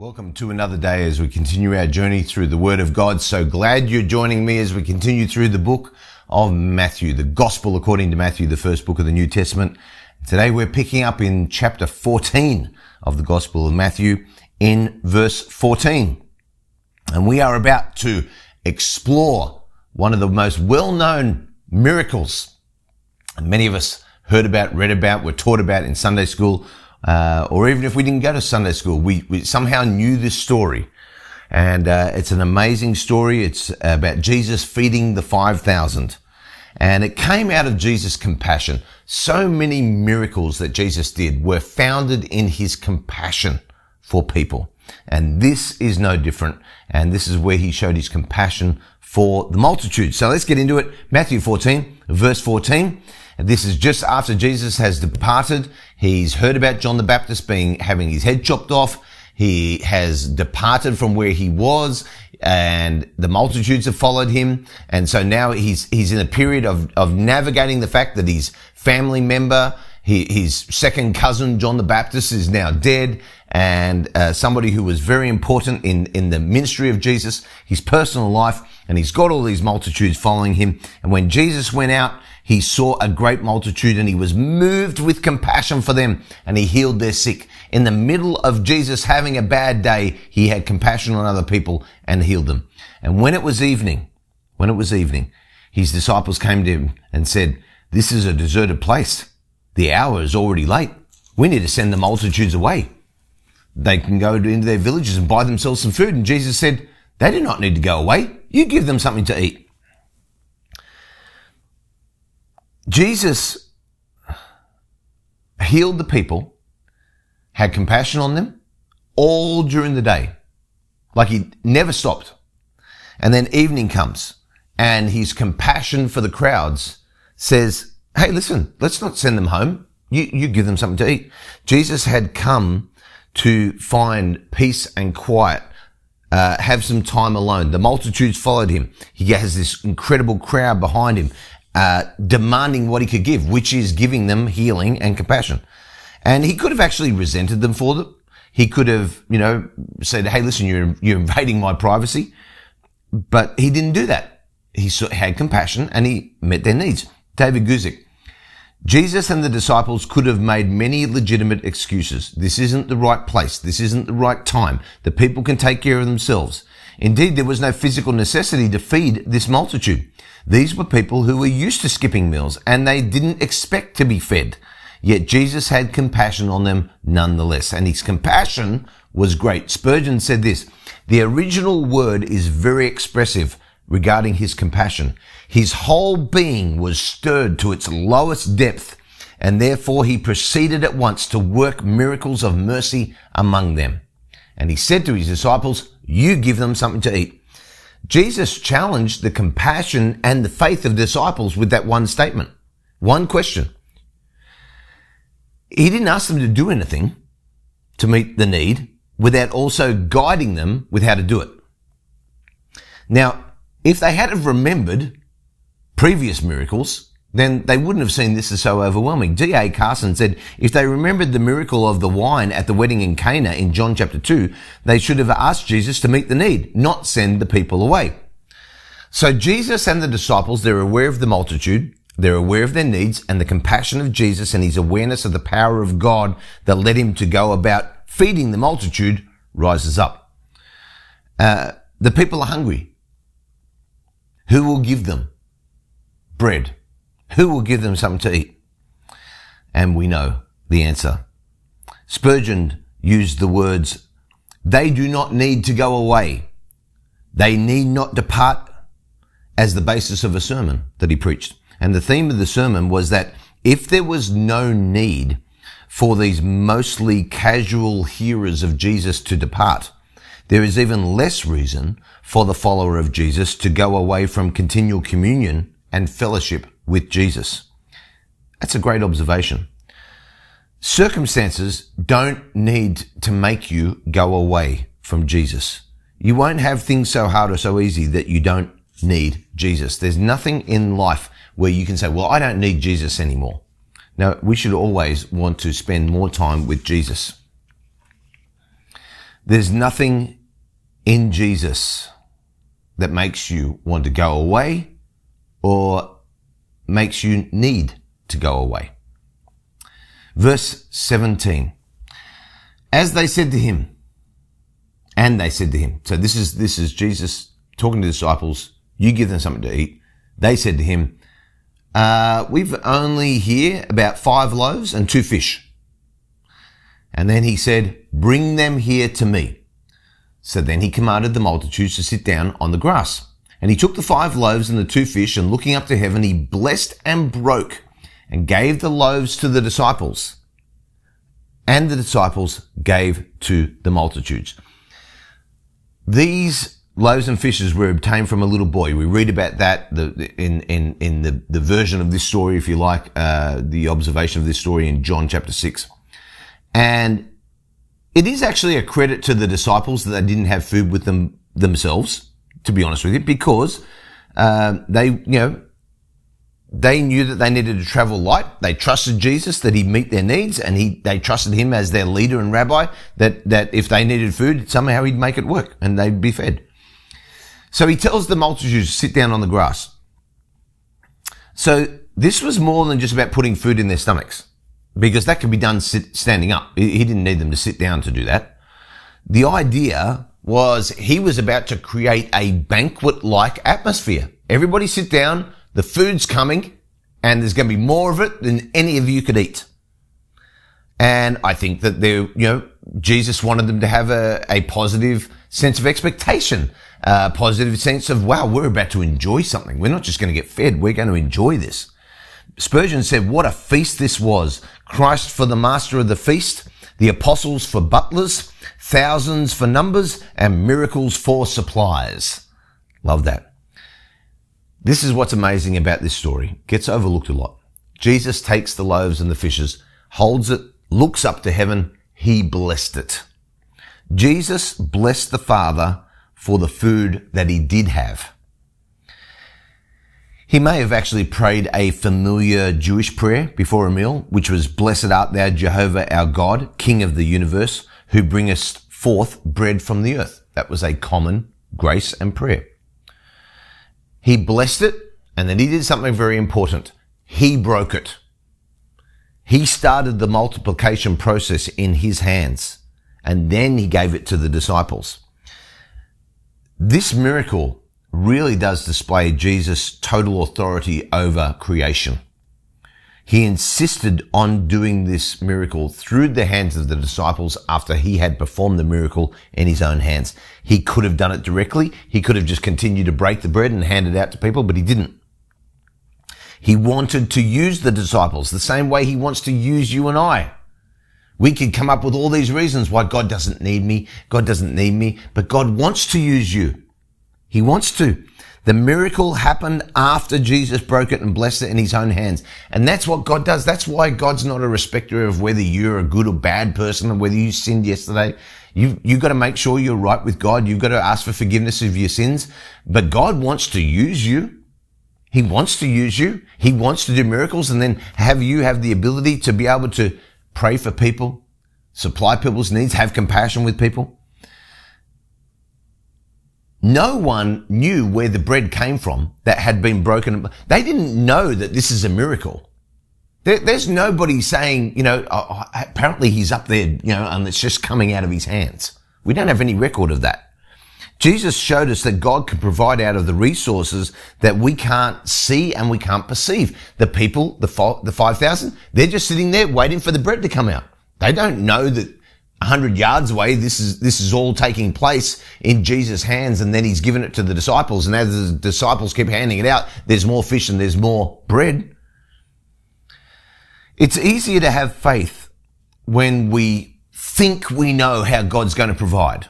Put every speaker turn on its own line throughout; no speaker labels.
Welcome to another day as we continue our journey through the Word of God. So glad you're joining me as we continue through the book of Matthew, the Gospel according to Matthew, the first book of the New Testament. Today we're picking up in chapter 14 of the Gospel of Matthew in verse 14. And we are about to explore one of the most well-known miracles many of us heard about, read about, were taught about in Sunday school, uh, or even if we didn't go to Sunday school, we, we somehow knew this story. And uh, it's an amazing story. It's about Jesus feeding the 5,000. And it came out of Jesus' compassion. So many miracles that Jesus did were founded in his compassion for people. And this is no different. And this is where he showed his compassion for the multitude. So let's get into it. Matthew 14, verse 14. This is just after Jesus has departed. He's heard about John the Baptist being, having his head chopped off. He has departed from where he was and the multitudes have followed him. And so now he's, he's in a period of, of navigating the fact that his family member, he, his second cousin, John the Baptist, is now dead and uh, somebody who was very important in, in the ministry of Jesus, his personal life, and he's got all these multitudes following him. And when Jesus went out, he saw a great multitude and he was moved with compassion for them and he healed their sick. In the middle of Jesus having a bad day, he had compassion on other people and healed them. And when it was evening, when it was evening, his disciples came to him and said, this is a deserted place. The hour is already late. We need to send the multitudes away. They can go into their villages and buy themselves some food. And Jesus said, they do not need to go away. You give them something to eat. Jesus healed the people, had compassion on them all during the day. Like he never stopped. And then evening comes and his compassion for the crowds says, Hey, listen, let's not send them home. You, you give them something to eat. Jesus had come to find peace and quiet, uh, have some time alone. The multitudes followed him. He has this incredible crowd behind him uh, demanding what he could give, which is giving them healing and compassion. And he could have actually resented them for them. He could have, you know, said, "Hey, listen, you're you're invading my privacy," but he didn't do that. He had compassion and he met their needs. David Guzik. Jesus and the disciples could have made many legitimate excuses. This isn't the right place. This isn't the right time. The people can take care of themselves. Indeed, there was no physical necessity to feed this multitude. These were people who were used to skipping meals and they didn't expect to be fed. Yet Jesus had compassion on them nonetheless. And his compassion was great. Spurgeon said this, the original word is very expressive regarding his compassion. His whole being was stirred to its lowest depth and therefore he proceeded at once to work miracles of mercy among them. And he said to his disciples, you give them something to eat. Jesus challenged the compassion and the faith of disciples with that one statement. One question. He didn't ask them to do anything to meet the need without also guiding them with how to do it. Now, if they had have remembered previous miracles, then they wouldn't have seen this as so overwhelming. D.A. Carson said, if they remembered the miracle of the wine at the wedding in Cana in John chapter 2, they should have asked Jesus to meet the need, not send the people away. So Jesus and the disciples, they're aware of the multitude, they're aware of their needs and the compassion of Jesus and his awareness of the power of God that led him to go about feeding the multitude rises up. Uh, the people are hungry. Who will give them bread? Who will give them something to eat? And we know the answer. Spurgeon used the words, they do not need to go away. They need not depart as the basis of a sermon that he preached. And the theme of the sermon was that if there was no need for these mostly casual hearers of Jesus to depart, there is even less reason for the follower of Jesus to go away from continual communion and fellowship with Jesus. That's a great observation. Circumstances don't need to make you go away from Jesus. You won't have things so hard or so easy that you don't need Jesus. There's nothing in life where you can say, well, I don't need Jesus anymore. Now, we should always want to spend more time with Jesus. There's nothing in Jesus that makes you want to go away or makes you need to go away. Verse 17. As they said to him, and they said to him, so this is, this is Jesus talking to disciples, you give them something to eat. They said to him, uh, we've only here about five loaves and two fish. And then he said, bring them here to me. So then he commanded the multitudes to sit down on the grass. And he took the five loaves and the two fish and looking up to heaven, he blessed and broke and gave the loaves to the disciples. And the disciples gave to the multitudes. These loaves and fishes were obtained from a little boy. We read about that in, in, in the, the version of this story, if you like, uh, the observation of this story in John chapter 6. And it is actually a credit to the disciples that they didn't have food with them themselves, to be honest with you, because uh, they, you know, they knew that they needed to travel light. They trusted Jesus that he'd meet their needs and he, they trusted him as their leader and rabbi that, that if they needed food, somehow he'd make it work and they'd be fed. So he tells the multitudes to sit down on the grass. So this was more than just about putting food in their stomachs because that could be done sit, standing up. He didn't need them to sit down to do that. The idea was he was about to create a banquet like atmosphere. Everybody sit down the food's coming and there's going to be more of it than any of you could eat. And I think that they, you know, Jesus wanted them to have a, a positive sense of expectation, a positive sense of, wow, we're about to enjoy something. We're not just going to get fed. We're going to enjoy this. Spurgeon said, what a feast this was. Christ for the master of the feast, the apostles for butlers, thousands for numbers, and miracles for supplies. Love that. This is what's amazing about this story. Gets overlooked a lot. Jesus takes the loaves and the fishes, holds it, looks up to heaven. He blessed it. Jesus blessed the Father for the food that he did have. He may have actually prayed a familiar Jewish prayer before a meal, which was, Blessed art thou, Jehovah, our God, King of the universe, who bringest forth bread from the earth. That was a common grace and prayer. He blessed it and then he did something very important. He broke it. He started the multiplication process in his hands and then he gave it to the disciples. This miracle really does display Jesus' total authority over creation. He insisted on doing this miracle through the hands of the disciples after he had performed the miracle in his own hands. He could have done it directly. He could have just continued to break the bread and hand it out to people, but he didn't. He wanted to use the disciples the same way he wants to use you and I. We could come up with all these reasons why God doesn't need me. God doesn't need me, but God wants to use you. He wants to. The miracle happened after Jesus broke it and blessed it in his own hands. And that's what God does. That's why God's not a respecter of whether you're a good or bad person or whether you sinned yesterday. You, you've got to make sure you're right with God. You've got to ask for forgiveness of your sins. But God wants to use you. He wants to use you. He wants to do miracles and then have you have the ability to be able to pray for people, supply people's needs, have compassion with people. No one knew where the bread came from that had been broken. They didn't know that this is a miracle. There, there's nobody saying, you know, oh, oh, apparently he's up there, you know, and it's just coming out of his hands. We don't have any record of that. Jesus showed us that God can provide out of the resources that we can't see and we can't perceive. The people, the, the 5,000, they're just sitting there waiting for the bread to come out. They don't know that 100 yards away, this is, this is all taking place in Jesus' hands, and then he's given it to the disciples, and as the disciples keep handing it out, there's more fish and there's more bread. It's easier to have faith when we think we know how God's going to provide.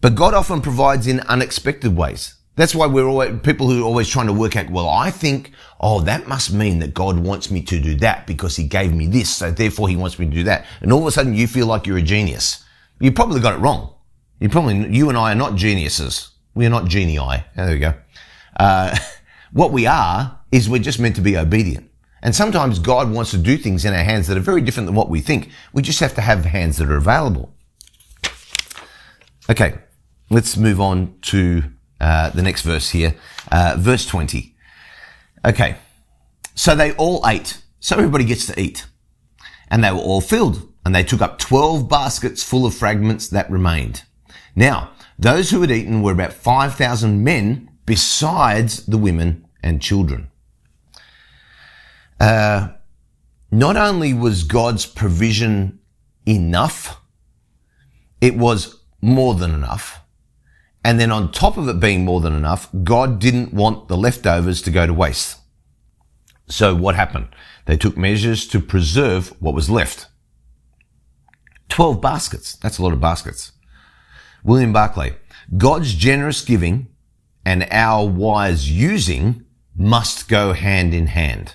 But God often provides in unexpected ways. That's why we're always, people who are always trying to work out, well, I think, oh, that must mean that God wants me to do that because he gave me this. So therefore he wants me to do that. And all of a sudden you feel like you're a genius. You probably got it wrong. You probably, you and I are not geniuses. We are not genii. There we go. Uh, what we are is we're just meant to be obedient. And sometimes God wants to do things in our hands that are very different than what we think. We just have to have hands that are available. Okay, let's move on to uh, the next verse here, uh, verse 20. Okay, so they all ate. So everybody gets to eat. And they were all filled. And they took up 12 baskets full of fragments that remained. Now, those who had eaten were about 5,000 men besides the women and children. Uh, not only was God's provision enough, it was more than enough. And then on top of it being more than enough, God didn't want the leftovers to go to waste. So what happened? They took measures to preserve what was left. 12 baskets. That's a lot of baskets. William Barclay. God's generous giving and our wise using must go hand in hand.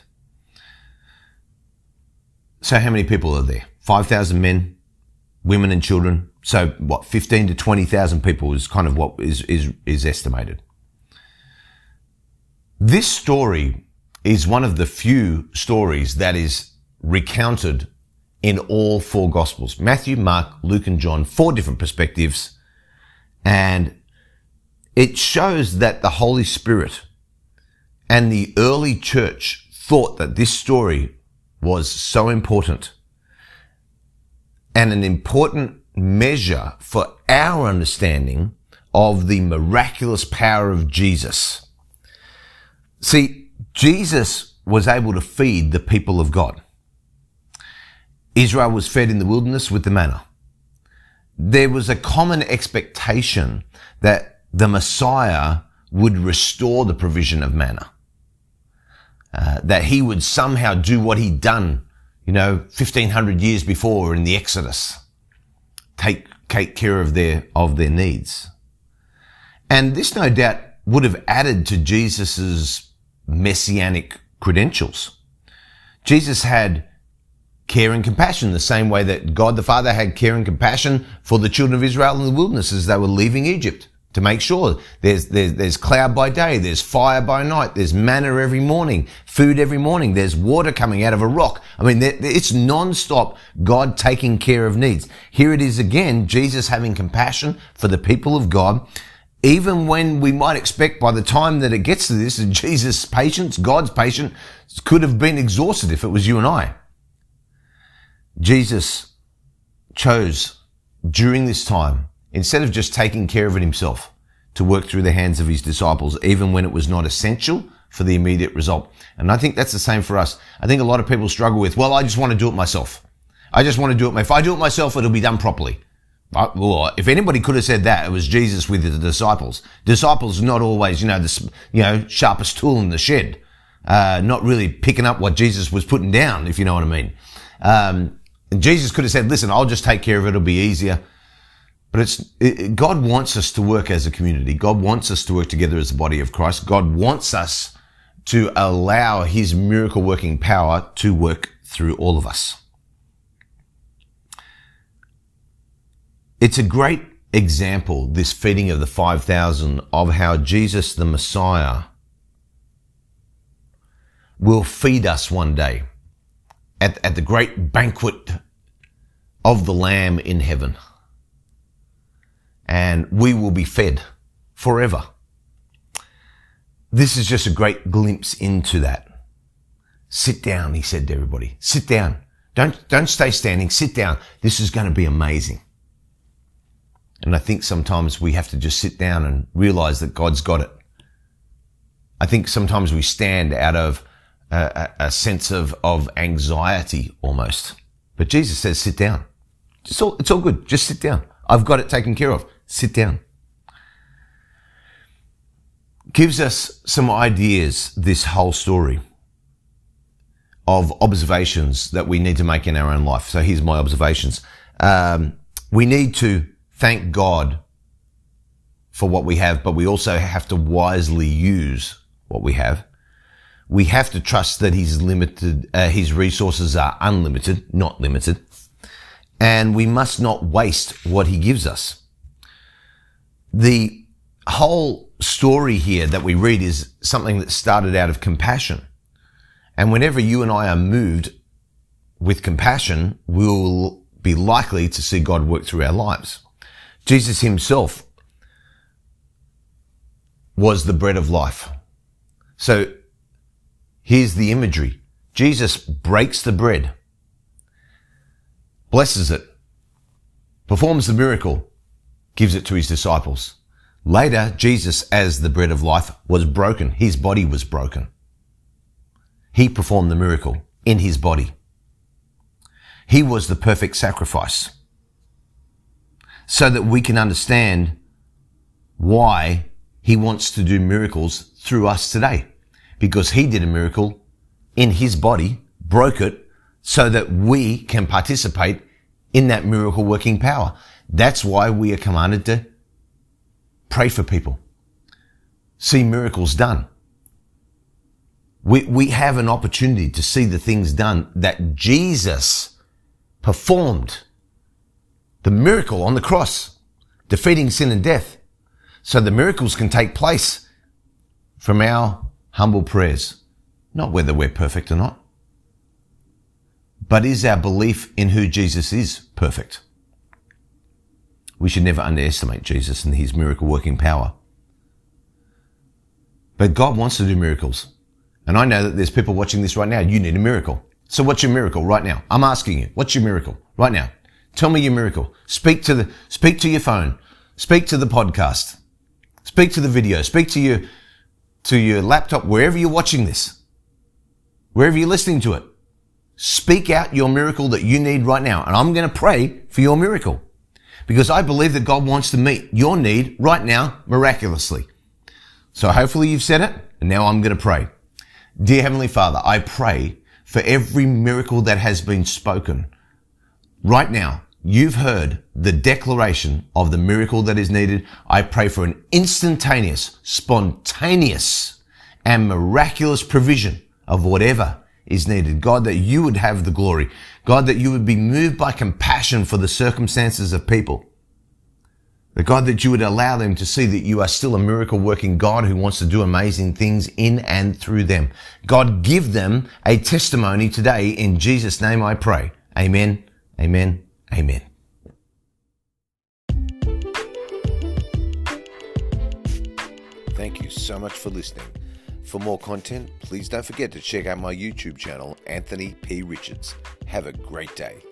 So how many people are there? 5,000 men, women and children. So what, 15 to 20,000 people is kind of what is, is, is estimated. This story is one of the few stories that is recounted in all four gospels. Matthew, Mark, Luke, and John, four different perspectives. And it shows that the Holy Spirit and the early church thought that this story was so important and an important measure for our understanding of the miraculous power of Jesus. See, Jesus was able to feed the people of God. Israel was fed in the wilderness with the manna. There was a common expectation that the Messiah would restore the provision of manna. Uh, that he would somehow do what he'd done, you know, 1500 years before in the Exodus. Take, take care of their, of their needs. And this no doubt would have added to Jesus's messianic credentials. Jesus had care and compassion the same way that God the Father had care and compassion for the children of Israel in the wilderness as they were leaving Egypt to make sure there's, there's, there's cloud by day, there's fire by night, there's manna every morning, food every morning, there's water coming out of a rock. I mean, it's non-stop God taking care of needs. Here it is again, Jesus having compassion for the people of God. Even when we might expect by the time that it gets to this, Jesus' patience, God's patience could have been exhausted if it was you and I. Jesus chose during this time instead of just taking care of it himself, to work through the hands of his disciples, even when it was not essential for the immediate result. And I think that's the same for us. I think a lot of people struggle with, well, I just want to do it myself. I just want to do it. If I do it myself, it'll be done properly. Well, if anybody could have said that, it was Jesus with the disciples. Disciples not always, you know, the you know sharpest tool in the shed, uh, not really picking up what Jesus was putting down, if you know what I mean. Um, Jesus could have said, "Listen, I'll just take care of it. It'll be easier." But it's, it, God wants us to work as a community. God wants us to work together as the body of Christ. God wants us to allow his miracle working power to work through all of us. It's a great example, this feeding of the 5,000 of how Jesus, the Messiah, will feed us one day at, at the great banquet of the Lamb in heaven and we will be fed forever. This is just a great glimpse into that. Sit down, he said to everybody. Sit down. Don't, don't stay standing. Sit down. This is going to be amazing. And I think sometimes we have to just sit down and realize that God's got it. I think sometimes we stand out of a, a, sense of, of anxiety almost. But Jesus says, sit down. It's all, it's all good. Just sit down. I've got it taken care of. Sit down. Gives us some ideas, this whole story of observations that we need to make in our own life. So here's my observations. Um, we need to thank God for what we have, but we also have to wisely use what we have. We have to trust that his limited, uh, his resources are unlimited, not limited. And we must not waste what he gives us. The whole story here that we read is something that started out of compassion. And whenever you and I are moved with compassion, we'll be likely to see God work through our lives. Jesus himself was the bread of life. So here's the imagery. Jesus breaks the bread, blesses it, performs the miracle, gives it to his disciples. Later, Jesus, as the bread of life, was broken. His body was broken. He performed the miracle in his body. He was the perfect sacrifice. So that we can understand why he wants to do miracles through us today. Because he did a miracle in his body, broke it, so that we can participate in that miracle working power. That's why we are commanded to pray for people, see miracles done. We, we have an opportunity to see the things done that Jesus performed. The miracle on the cross, defeating sin and death. So the miracles can take place from our humble prayers. Not whether we're perfect or not. But is our belief in who Jesus is perfect? We should never underestimate Jesus and his miracle working power. But God wants to do miracles. And I know that there's people watching this right now. You need a miracle. So what's your miracle right now? I'm asking you, what's your miracle right now? Tell me your miracle. Speak to the, speak to your phone. Speak to the podcast. Speak to the video. Speak to your, to your laptop, wherever you're watching this. Wherever you're listening to it. Speak out your miracle that you need right now. And I'm going to pray for your miracle because I believe that God wants to meet your need right now miraculously. So hopefully you've said it and now I'm going to pray. Dear Heavenly Father, I pray for every miracle that has been spoken. Right now, you've heard the declaration of the miracle that is needed. I pray for an instantaneous, spontaneous, and miraculous provision of whatever is needed. God, that you would have the glory. God, that you would be moved by compassion for the circumstances of people. But God, that you would allow them to see that you are still a miracle working God who wants to do amazing things in and through them. God, give them a testimony today. In Jesus' name I pray. Amen. Amen. Amen. Thank you so much for listening. For more content, please don't forget to check out my YouTube channel, Anthony P. Richards. Have a great day.